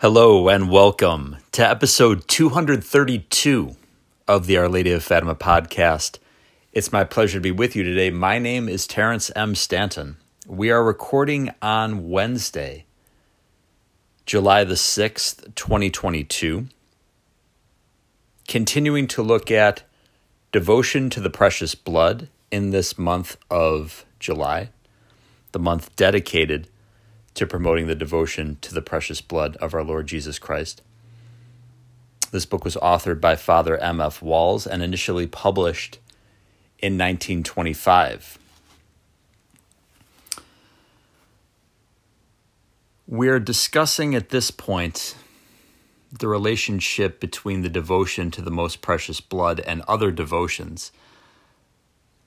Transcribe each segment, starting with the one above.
Hello and welcome to episode 232 of the Our Lady of Fatima podcast. It's my pleasure to be with you today. My name is Terrence M. Stanton. We are recording on Wednesday, July the 6th, 2022, continuing to look at devotion to the precious blood in this month of July, the month dedicated to promoting the devotion to the precious blood of our Lord Jesus Christ. This book was authored by Father M.F. Walls and initially published in 1925. We're discussing at this point the relationship between the devotion to the most precious blood and other devotions.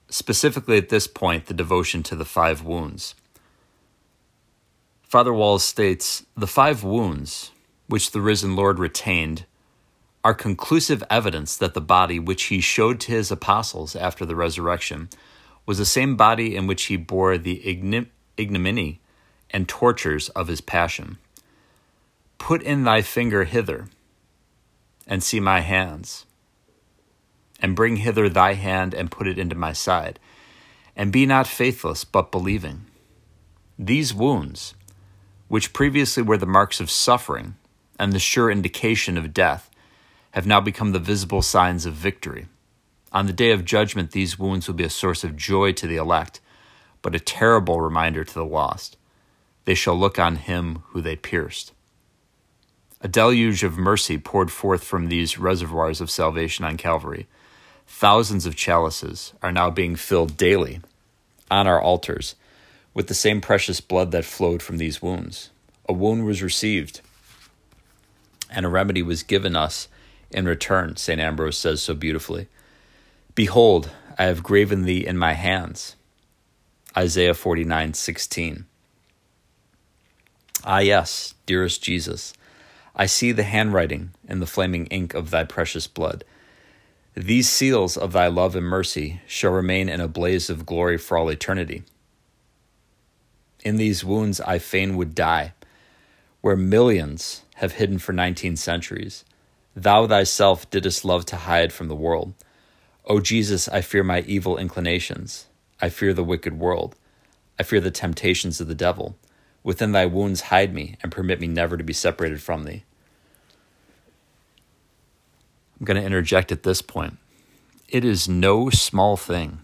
Specifically, at this point, the devotion to the five wounds. Father Walls states The five wounds, which the risen Lord retained, are conclusive evidence that the body which he showed to his apostles after the resurrection was the same body in which he bore the ignominy and tortures of his passion. Put in thy finger hither, and see my hands, and bring hither thy hand and put it into my side, and be not faithless, but believing. These wounds, which previously were the marks of suffering and the sure indication of death, have now become the visible signs of victory. On the day of judgment, these wounds will be a source of joy to the elect, but a terrible reminder to the lost. They shall look on him who they pierced. A deluge of mercy poured forth from these reservoirs of salvation on Calvary. Thousands of chalices are now being filled daily on our altars with the same precious blood that flowed from these wounds. A wound was received, and a remedy was given us in return, St. Ambrose says so beautifully. Behold, I have graven thee in my hands. Isaiah 49 16. Ah, yes, dearest Jesus, I see the handwriting in the flaming ink of thy precious blood. These seals of thy love and mercy shall remain in a blaze of glory for all eternity. In these wounds I fain would die, where millions have hidden for nineteen centuries. Thou thyself didst love to hide from the world. O Jesus, I fear my evil inclinations. I fear the wicked world. I fear the temptations of the devil. Within thy wounds hide me, and permit me never to be separated from thee. I'm going to interject at this point. It is no small thing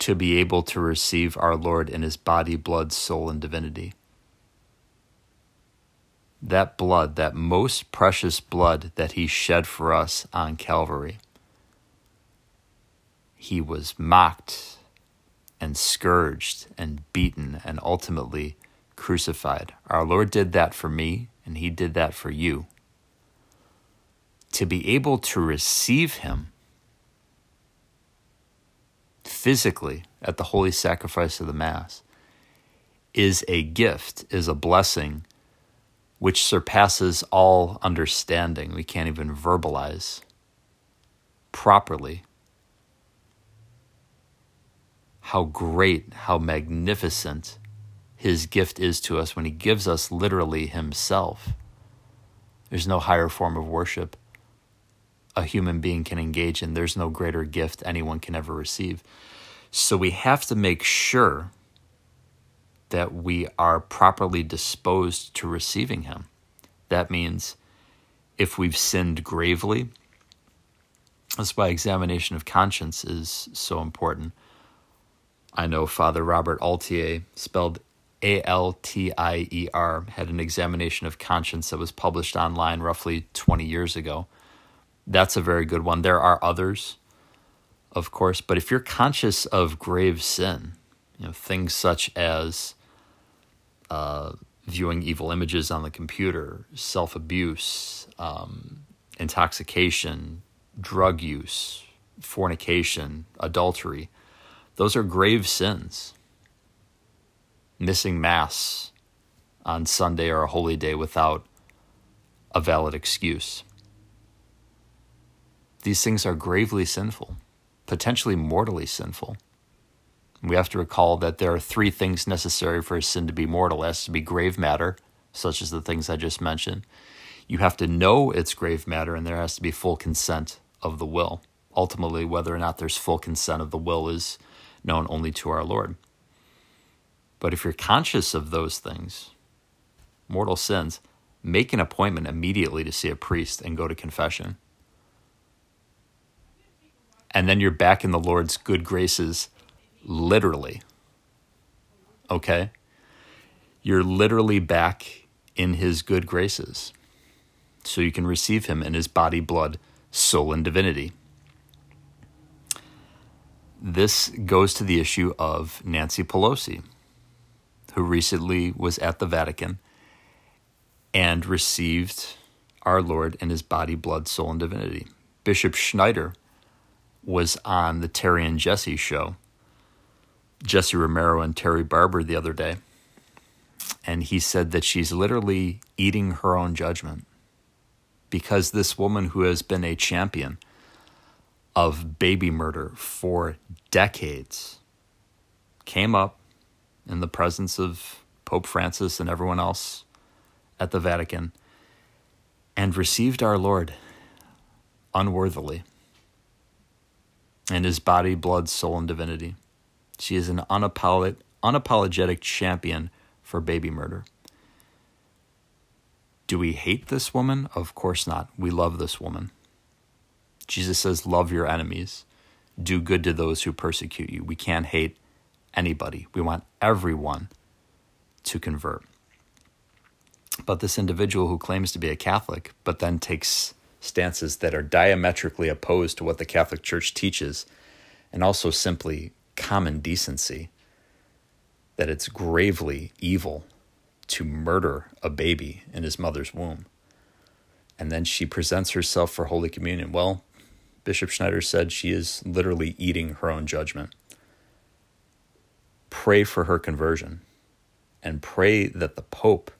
to be able to receive our Lord in his body, blood, soul, and divinity. That blood, that most precious blood that he shed for us on Calvary, he was mocked and scourged and beaten and ultimately crucified. Our Lord did that for me, and he did that for you. To be able to receive him physically at the holy sacrifice of the Mass is a gift, is a blessing which surpasses all understanding. We can't even verbalize properly how great, how magnificent his gift is to us when he gives us literally himself. There's no higher form of worship a human being can engage in. There's no greater gift anyone can ever receive. So we have to make sure that we are properly disposed to receiving Him. That means if we've sinned gravely, that's why examination of conscience is so important. I know Father Robert Altier, spelled A L T I E R, had an examination of conscience that was published online roughly 20 years ago. That's a very good one. There are others, of course, but if you're conscious of grave sin, you know, things such as uh, viewing evil images on the computer, self abuse, um, intoxication, drug use, fornication, adultery, those are grave sins. Missing Mass on Sunday or a holy day without a valid excuse. These things are gravely sinful, potentially mortally sinful. We have to recall that there are three things necessary for a sin to be mortal. It has to be grave matter, such as the things I just mentioned. You have to know it's grave matter, and there has to be full consent of the will. Ultimately, whether or not there's full consent of the will is known only to our Lord. But if you're conscious of those things, mortal sins, make an appointment immediately to see a priest and go to confession. And then you're back in the Lord's good graces, literally. Okay? You're literally back in his good graces. So you can receive him in his body, blood, soul, and divinity. This goes to the issue of Nancy Pelosi, who recently was at the Vatican and received our Lord in his body, blood, soul, and divinity. Bishop Schneider was on the Terry and Jesse show, Jesse Romero and Terry Barber the other day, and he said that she's literally eating her own judgment because this woman who has been a champion of baby murder for decades came up in the presence of Pope Francis and everyone else at the Vatican and received our Lord unworthily in his body, blood, soul, and divinity. She is an unapolog- unapologetic champion for baby murder. Do we hate this woman? Of course not. We love this woman. Jesus says, Love your enemies, do good to those who persecute you. We can't hate anybody. We want everyone to convert. But this individual who claims to be a Catholic, but then takes stances that are diametrically opposed to what the Catholic Church teaches, and also simply common decency, that it's gravely evil to murder a baby in his mother's womb. And then she presents herself for Holy Communion. Well, Bishop Schneider said she is literally eating her own judgment. Pray for her conversion and pray that the Pope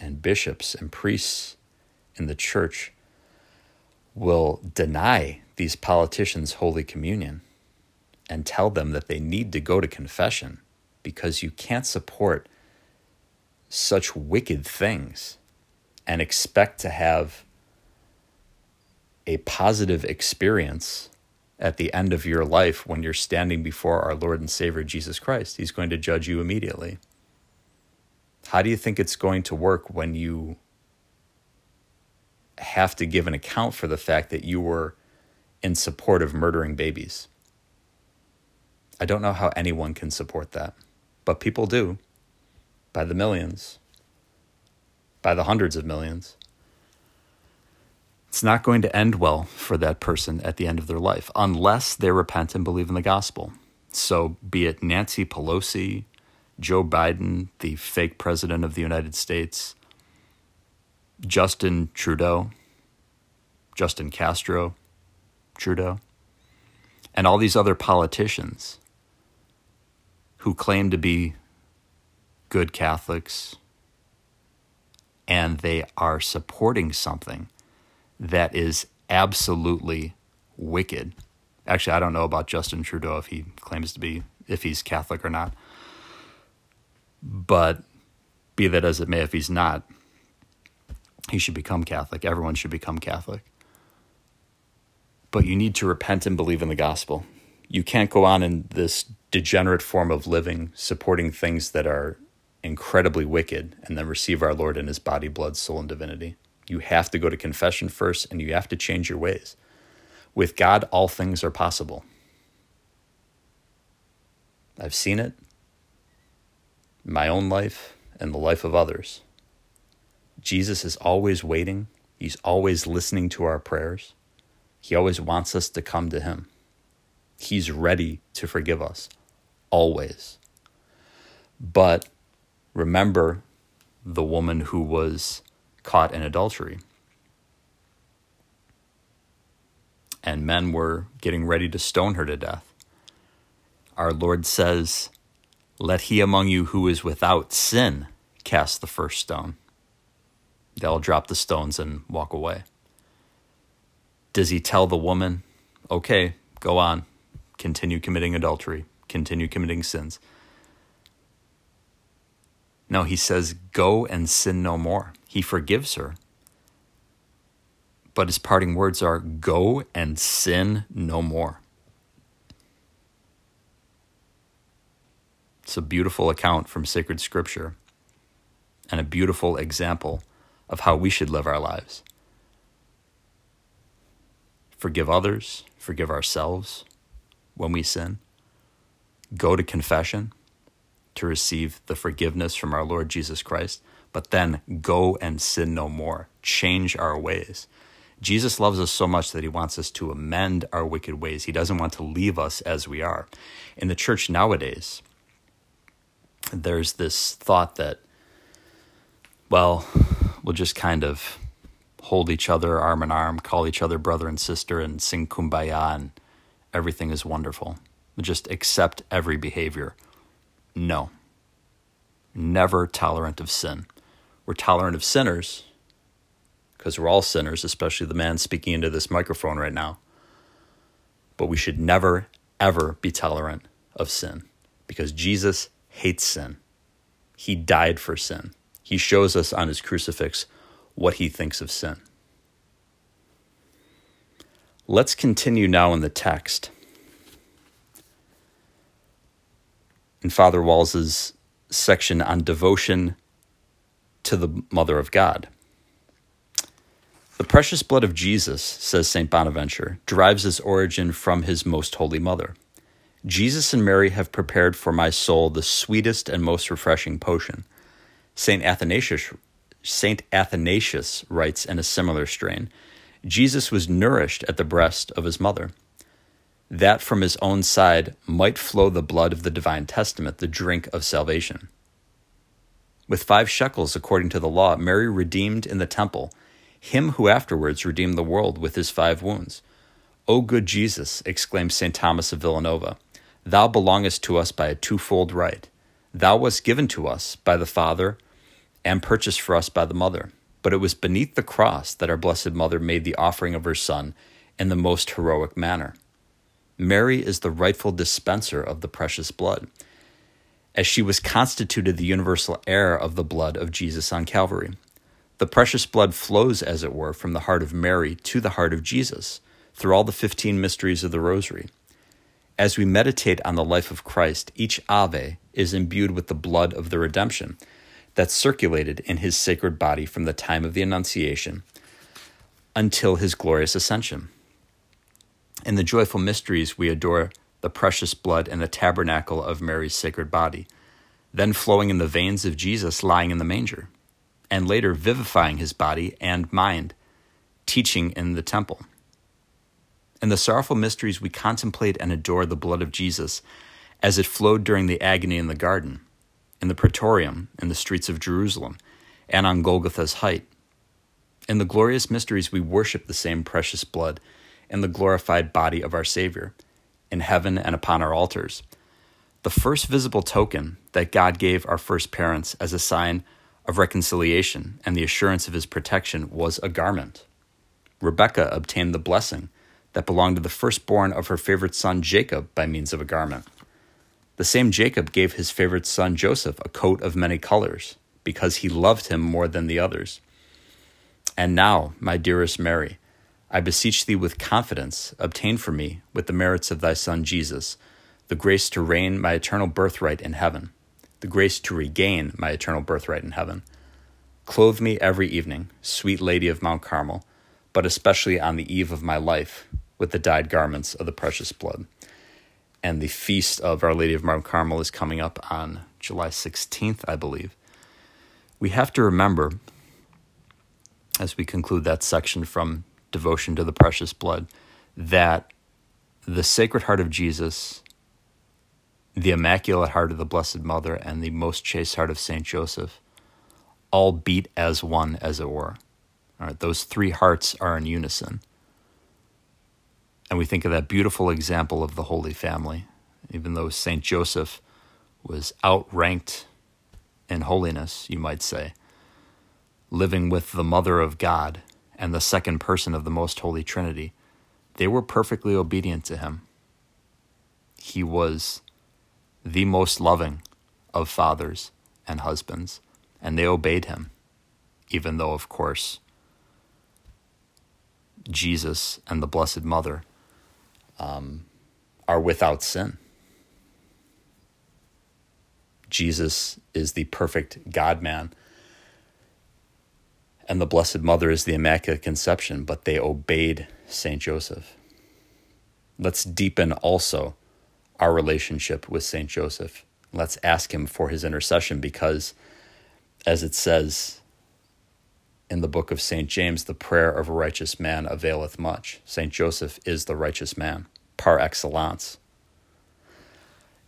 and bishops and priests in the church will deny these politicians Holy Communion and tell them that they need to go to confession because you can't support such wicked things and expect to have a positive experience at the end of your life when you're standing before our Lord and Savior Jesus Christ. He's going to judge you immediately. How do you think it's going to work when you have to give an account for the fact that you were in support of murdering babies? I don't know how anyone can support that, but people do by the millions, by the hundreds of millions. It's not going to end well for that person at the end of their life unless they repent and believe in the gospel. So, be it Nancy Pelosi, Joe Biden, the fake president of the United States, Justin Trudeau, Justin Castro Trudeau, and all these other politicians who claim to be good Catholics and they are supporting something that is absolutely wicked. Actually, I don't know about Justin Trudeau if he claims to be, if he's Catholic or not. But be that as it may, if he's not, he should become Catholic. Everyone should become Catholic. But you need to repent and believe in the gospel. You can't go on in this degenerate form of living, supporting things that are incredibly wicked, and then receive our Lord in his body, blood, soul, and divinity. You have to go to confession first, and you have to change your ways. With God, all things are possible. I've seen it in my own life and the life of others. Jesus is always waiting, He's always listening to our prayers. He always wants us to come to Him. He's ready to forgive us, always. But remember the woman who was caught in adultery. And men were getting ready to stone her to death. Our Lord says, let he among you who is without sin cast the first stone. They'll drop the stones and walk away. Does he tell the woman, okay, go on, continue committing adultery, continue committing sins? No, he says, Go and sin no more. He forgives her. But his parting words are, Go and sin no more. It's a beautiful account from sacred scripture and a beautiful example of how we should live our lives. Forgive others, forgive ourselves when we sin, go to confession to receive the forgiveness from our Lord Jesus Christ, but then go and sin no more. Change our ways. Jesus loves us so much that he wants us to amend our wicked ways. He doesn't want to leave us as we are. In the church nowadays, there's this thought that, well, we'll just kind of hold each other arm in arm, call each other brother and sister, and sing kumbaya, and everything is wonderful. We'll just accept every behavior. No. Never tolerant of sin. We're tolerant of sinners because we're all sinners, especially the man speaking into this microphone right now. But we should never, ever be tolerant of sin because Jesus hates sin. He died for sin. He shows us on his crucifix what he thinks of sin. Let's continue now in the text. In Father Walls's section on devotion to the Mother of God. The precious blood of Jesus, says St. Bonaventure, derives its origin from his most holy mother. Jesus and Mary have prepared for my soul the sweetest and most refreshing potion. Saint Athanasius, Saint Athanasius writes in a similar strain Jesus was nourished at the breast of his mother. That from his own side might flow the blood of the divine testament, the drink of salvation. With five shekels according to the law, Mary redeemed in the temple him who afterwards redeemed the world with his five wounds. O good Jesus, exclaimed St. Thomas of Villanova, Thou belongest to us by a twofold right. Thou wast given to us by the Father and purchased for us by the Mother. But it was beneath the cross that our Blessed Mother made the offering of her Son in the most heroic manner. Mary is the rightful dispenser of the precious blood, as she was constituted the universal heir of the blood of Jesus on Calvary. The precious blood flows, as it were, from the heart of Mary to the heart of Jesus through all the 15 mysteries of the Rosary. As we meditate on the life of Christ, each Ave is imbued with the blood of the redemption that circulated in his sacred body from the time of the Annunciation until his glorious ascension. In the joyful mysteries, we adore the precious blood in the tabernacle of Mary's sacred body, then flowing in the veins of Jesus lying in the manger, and later vivifying his body and mind, teaching in the temple. In the sorrowful mysteries, we contemplate and adore the blood of Jesus as it flowed during the agony in the garden, in the praetorium, in the streets of Jerusalem, and on Golgotha's height. In the glorious mysteries, we worship the same precious blood in the glorified body of our Savior, in heaven and upon our altars. The first visible token that God gave our first parents as a sign of reconciliation and the assurance of his protection was a garment. Rebekah obtained the blessing that belonged to the firstborn of her favorite son Jacob by means of a garment. The same Jacob gave his favorite son Joseph a coat of many colors, because he loved him more than the others. And now, my dearest Mary, I beseech thee with confidence, obtain for me, with the merits of thy Son Jesus, the grace to reign my eternal birthright in heaven, the grace to regain my eternal birthright in heaven. Clothe me every evening, sweet Lady of Mount Carmel, but especially on the eve of my life, with the dyed garments of the precious blood. And the feast of Our Lady of Mount Carmel is coming up on July 16th, I believe. We have to remember, as we conclude that section from Devotion to the Precious Blood, that the Sacred Heart of Jesus, the Immaculate Heart of the Blessed Mother, and the Most Chaste Heart of Saint Joseph all beat as one, as it were. All right, those three hearts are in unison. And we think of that beautiful example of the Holy Family, even though St. Joseph was outranked in holiness, you might say, living with the Mother of God and the second person of the Most Holy Trinity. They were perfectly obedient to him. He was the most loving of fathers and husbands, and they obeyed him, even though, of course, Jesus and the Blessed Mother um, are without sin. Jesus is the perfect God man, and the Blessed Mother is the Immaculate Conception, but they obeyed Saint Joseph. Let's deepen also our relationship with Saint Joseph. Let's ask him for his intercession because, as it says in the book of St. James, the prayer of a righteous man availeth much. St. Joseph is the righteous man, par excellence.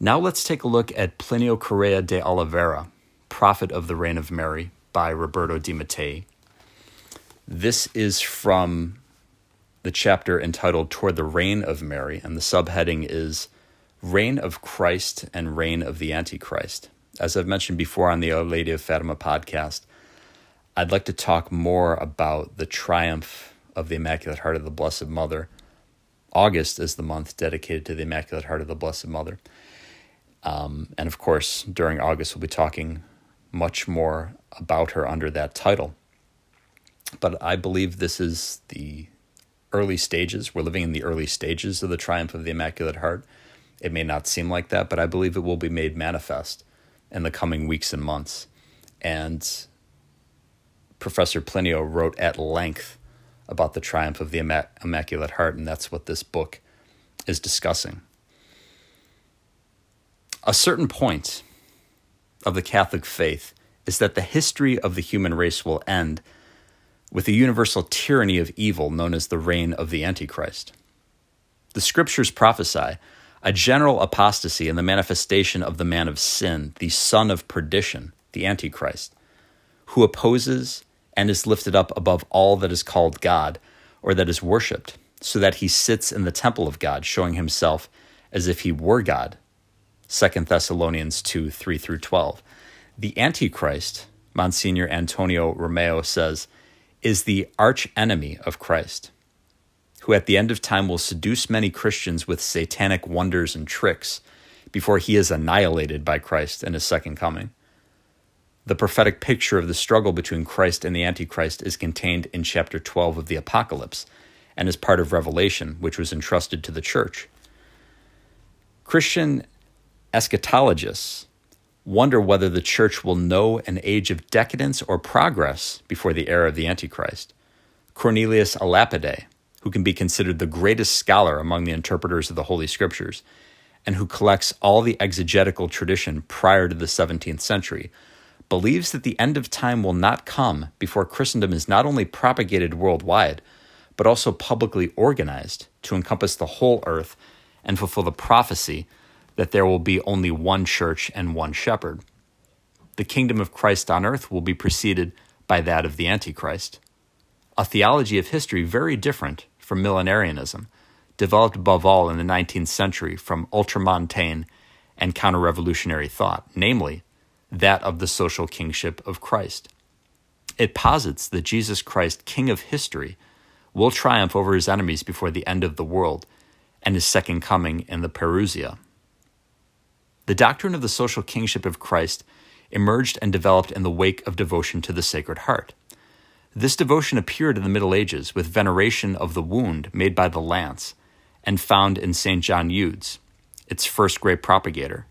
Now let's take a look at Plinio Correa de Oliveira, Prophet of the Reign of Mary, by Roberto de Mattei. This is from the chapter entitled Toward the Reign of Mary, and the subheading is Reign of Christ and Reign of the Antichrist. As I've mentioned before on the Our Lady of Fatima podcast, I'd like to talk more about the triumph of the Immaculate Heart of the Blessed Mother. August is the month dedicated to the Immaculate Heart of the Blessed Mother. Um, and of course, during August, we'll be talking much more about her under that title. But I believe this is the early stages. We're living in the early stages of the triumph of the Immaculate Heart. It may not seem like that, but I believe it will be made manifest in the coming weeks and months. And Professor Plinio wrote at length about the triumph of the Immaculate Heart, and that's what this book is discussing. A certain point of the Catholic faith is that the history of the human race will end with the universal tyranny of evil known as the reign of the Antichrist. The scriptures prophesy a general apostasy and the manifestation of the man of sin, the son of perdition, the Antichrist, who opposes and is lifted up above all that is called God or that is worshipped, so that he sits in the temple of God, showing himself as if he were God. 2 Thessalonians 2 3 through 12. The Antichrist, Monsignor Antonio Romeo says, is the arch enemy of Christ, who at the end of time will seduce many Christians with satanic wonders and tricks before he is annihilated by Christ in his second coming. The prophetic picture of the struggle between Christ and the Antichrist is contained in chapter 12 of the Apocalypse and is part of Revelation, which was entrusted to the church. Christian eschatologists wonder whether the church will know an age of decadence or progress before the era of the Antichrist. Cornelius a Lapide, who can be considered the greatest scholar among the interpreters of the Holy Scriptures, and who collects all the exegetical tradition prior to the 17th century, believes that the end of time will not come before Christendom is not only propagated worldwide, but also publicly organized to encompass the whole earth and fulfill the prophecy that there will be only one church and one shepherd. The kingdom of Christ on earth will be preceded by that of the Antichrist. A theology of history very different from millenarianism, developed above all in the 19th century from ultramontane and counter revolutionary thought, namely, that of the social kingship of Christ. It posits that Jesus Christ, King of history, will triumph over his enemies before the end of the world and his second coming in the Parousia. The doctrine of the social kingship of Christ emerged and developed in the wake of devotion to the Sacred Heart. This devotion appeared in the Middle Ages with veneration of the wound made by the lance and found in St. John Eudes, its first great propagator.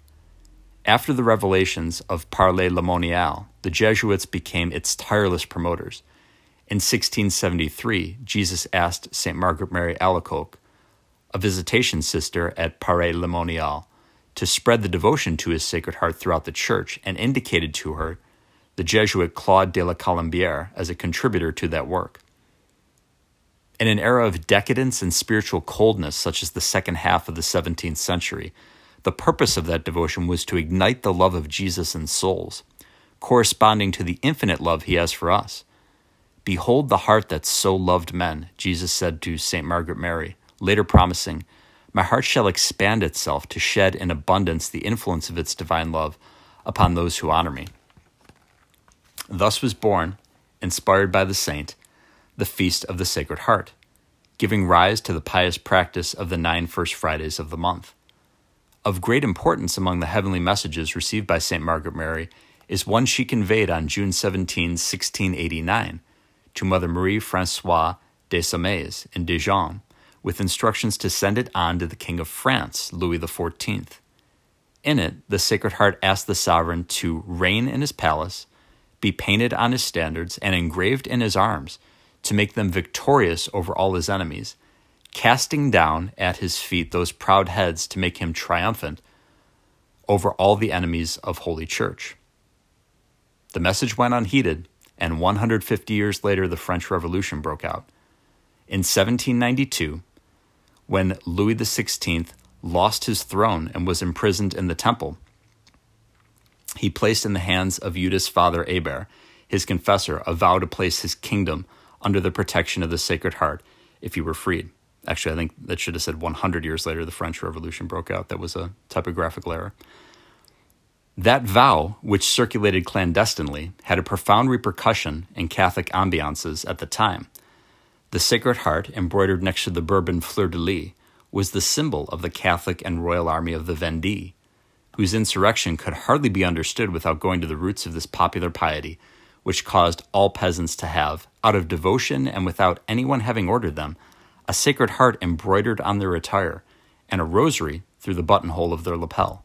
After the revelations of Paray-le-Monial, the Jesuits became its tireless promoters. In 1673, Jesus asked St. Margaret Mary Alacoque, a visitation sister at Paray-le-Monial, to spread the devotion to his Sacred Heart throughout the Church and indicated to her the Jesuit Claude de la Colombière as a contributor to that work. In an era of decadence and spiritual coldness, such as the second half of the 17th century, the purpose of that devotion was to ignite the love of Jesus in souls, corresponding to the infinite love he has for us. Behold the heart that so loved men, Jesus said to St. Margaret Mary, later promising, My heart shall expand itself to shed in abundance the influence of its divine love upon those who honor me. Thus was born, inspired by the saint, the Feast of the Sacred Heart, giving rise to the pious practice of the nine first Fridays of the month. Of great importance among the heavenly messages received by St. Margaret Mary is one she conveyed on June 17, 1689, to Mother Marie Francoise de Saumaise in Dijon, with instructions to send it on to the King of France, Louis XIV. In it, the Sacred Heart asked the sovereign to reign in his palace, be painted on his standards, and engraved in his arms to make them victorious over all his enemies, casting down at his feet those proud heads to make him triumphant over all the enemies of Holy Church. The message went unheeded, and 150 years later, the French Revolution broke out. In 1792, when Louis XVI lost his throne and was imprisoned in the temple, he placed in the hands of Eudist father Hebert, his confessor, a vow to place his kingdom under the protection of the Sacred Heart if he were freed. Actually, I think that should have said 100 years later the French Revolution broke out. That was a typographical error. That vow, which circulated clandestinely, had a profound repercussion in Catholic ambiances at the time. The Sacred Heart, embroidered next to the Bourbon fleur de lis, was the symbol of the Catholic and Royal Army of the Vendée, whose insurrection could hardly be understood without going to the roots of this popular piety, which caused all peasants to have, out of devotion and without anyone having ordered them, a Sacred Heart embroidered on their attire, and a rosary through the buttonhole of their lapel.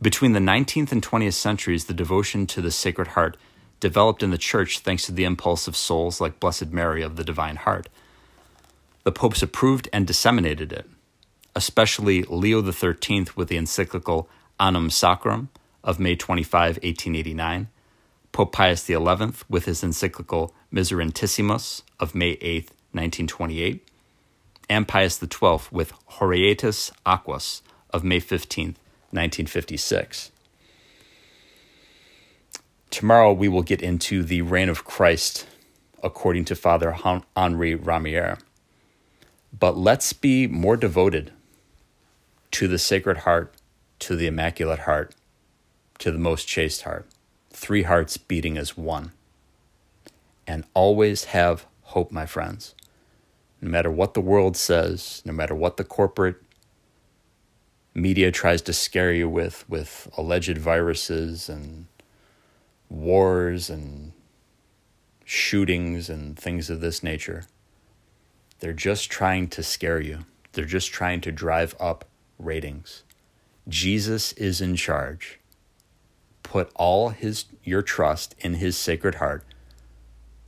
Between the 19th and 20th centuries, the devotion to the Sacred Heart developed in the Church thanks to the impulse of souls like Blessed Mary of the Divine Heart. The popes approved and disseminated it, especially Leo XIII with the encyclical Annum Sacrum of May 25, 1889, Pope Pius XI with his encyclical Miserentissimus of May 8, 1928, and Pius XII with Haurietis Aquas of May 15, 1956. Tomorrow we will get into the reign of Christ according to Father Henri Ramière. But let's be more devoted to the Sacred Heart, to the Immaculate Heart, to the Most Chaste Heart, three hearts beating as one. And always have hope, my friends. No matter what the world says, no matter what the corporate media tries to scare you with, with alleged viruses and wars and shootings and things of this nature. They're just trying to scare you. They're just trying to drive up ratings. Jesus is in charge. Put all his your trust in his sacred heart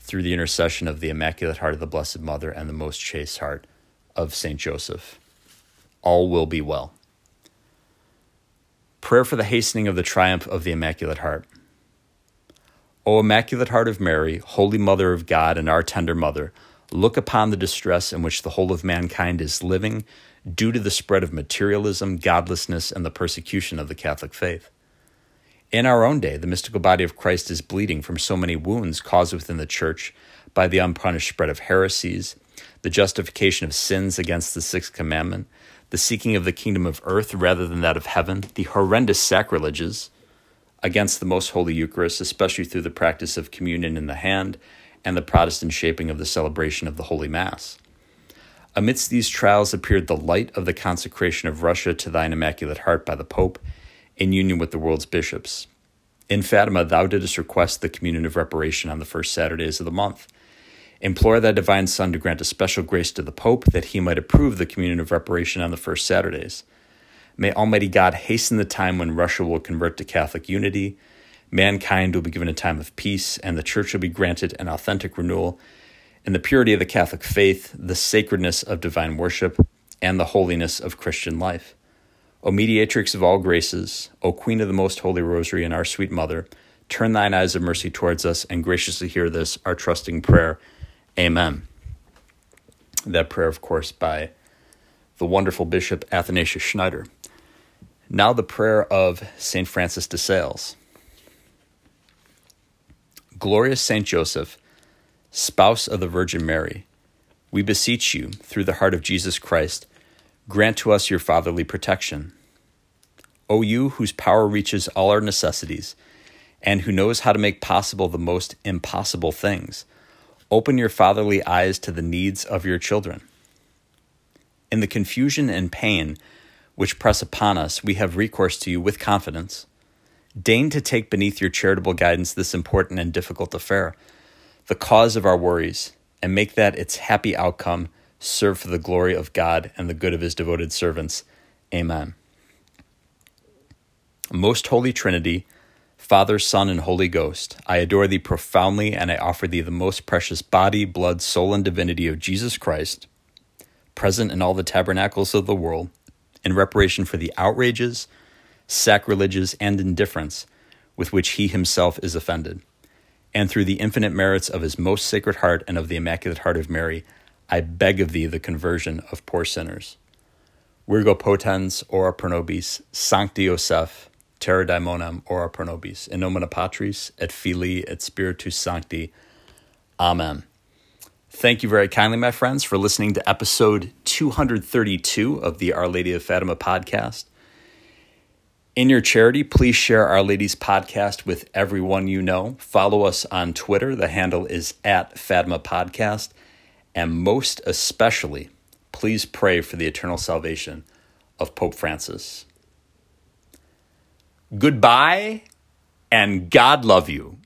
through the intercession of the Immaculate Heart of the Blessed Mother and the most chaste heart of Saint Joseph. All will be well. Prayer for the hastening of the triumph of the Immaculate Heart. O Immaculate Heart of Mary, Holy Mother of God and our tender Mother, look upon the distress in which the whole of mankind is living due to the spread of materialism, godlessness, and the persecution of the Catholic faith. In our own day, the mystical body of Christ is bleeding from so many wounds caused within the Church by the unpunished spread of heresies, the justification of sins against the Sixth Commandment, the seeking of the kingdom of earth rather than that of heaven, the horrendous sacrileges, against the Most Holy Eucharist, especially through the practice of communion in the hand and the Protestant shaping of the celebration of the Holy Mass. Amidst these trials appeared the light of the consecration of Russia to thine Immaculate Heart by the Pope, in union with the world's bishops. In Fatima, thou didst request the communion of reparation on the first Saturdays of the month. Implore thy divine Son to grant a special grace to the Pope that he might approve the communion of reparation on the first Saturdays. May Almighty God hasten the time when Russia will convert to Catholic unity, mankind will be given a time of peace, and the Church will be granted an authentic renewal in the purity of the Catholic faith, the sacredness of divine worship, and the holiness of Christian life. O mediatrix of all graces, O Queen of the Most Holy Rosary and our sweet Mother, turn thine eyes of mercy towards us and graciously hear this, our trusting prayer. Amen. That prayer, of course, by the wonderful Bishop Athanasius Schneider. Now, the prayer of St. Francis de Sales. Glorious St. Joseph, spouse of the Virgin Mary, we beseech you, through the heart of Jesus Christ, grant to us your fatherly protection. O you whose power reaches all our necessities, and who knows how to make possible the most impossible things, open your fatherly eyes to the needs of your children. In the confusion and pain which press upon us, we have recourse to you with confidence. Deign to take beneath your charitable guidance this important and difficult affair, the cause of our worries, and make that its happy outcome serve for the glory of God and the good of his devoted servants. Amen. Most Holy Trinity, Father, Son, and Holy Ghost, I adore thee profoundly, and I offer thee the most precious body, blood, soul, and divinity of Jesus Christ, present in all the tabernacles of the world, in reparation for the outrages, sacrileges, and indifference with which he himself is offended. And through the infinite merits of his most sacred heart and of the Immaculate Heart of Mary, I beg of thee the conversion of poor sinners. Virgo potens, ora pro nobis, Sancti Joseph, terror daemonum, ora pro nobis, in nomine Patris, et Filii, et Spiritus Sancti. Amen. Thank you very kindly, my friends, for listening to episode 232 of the Our Lady of Fatima podcast. In your charity, please share Our Lady's podcast with everyone you know. Follow us on Twitter. The handle is at Fatima Podcast. And most especially, please pray for the eternal salvation of Pope Francis. Goodbye, and God love you.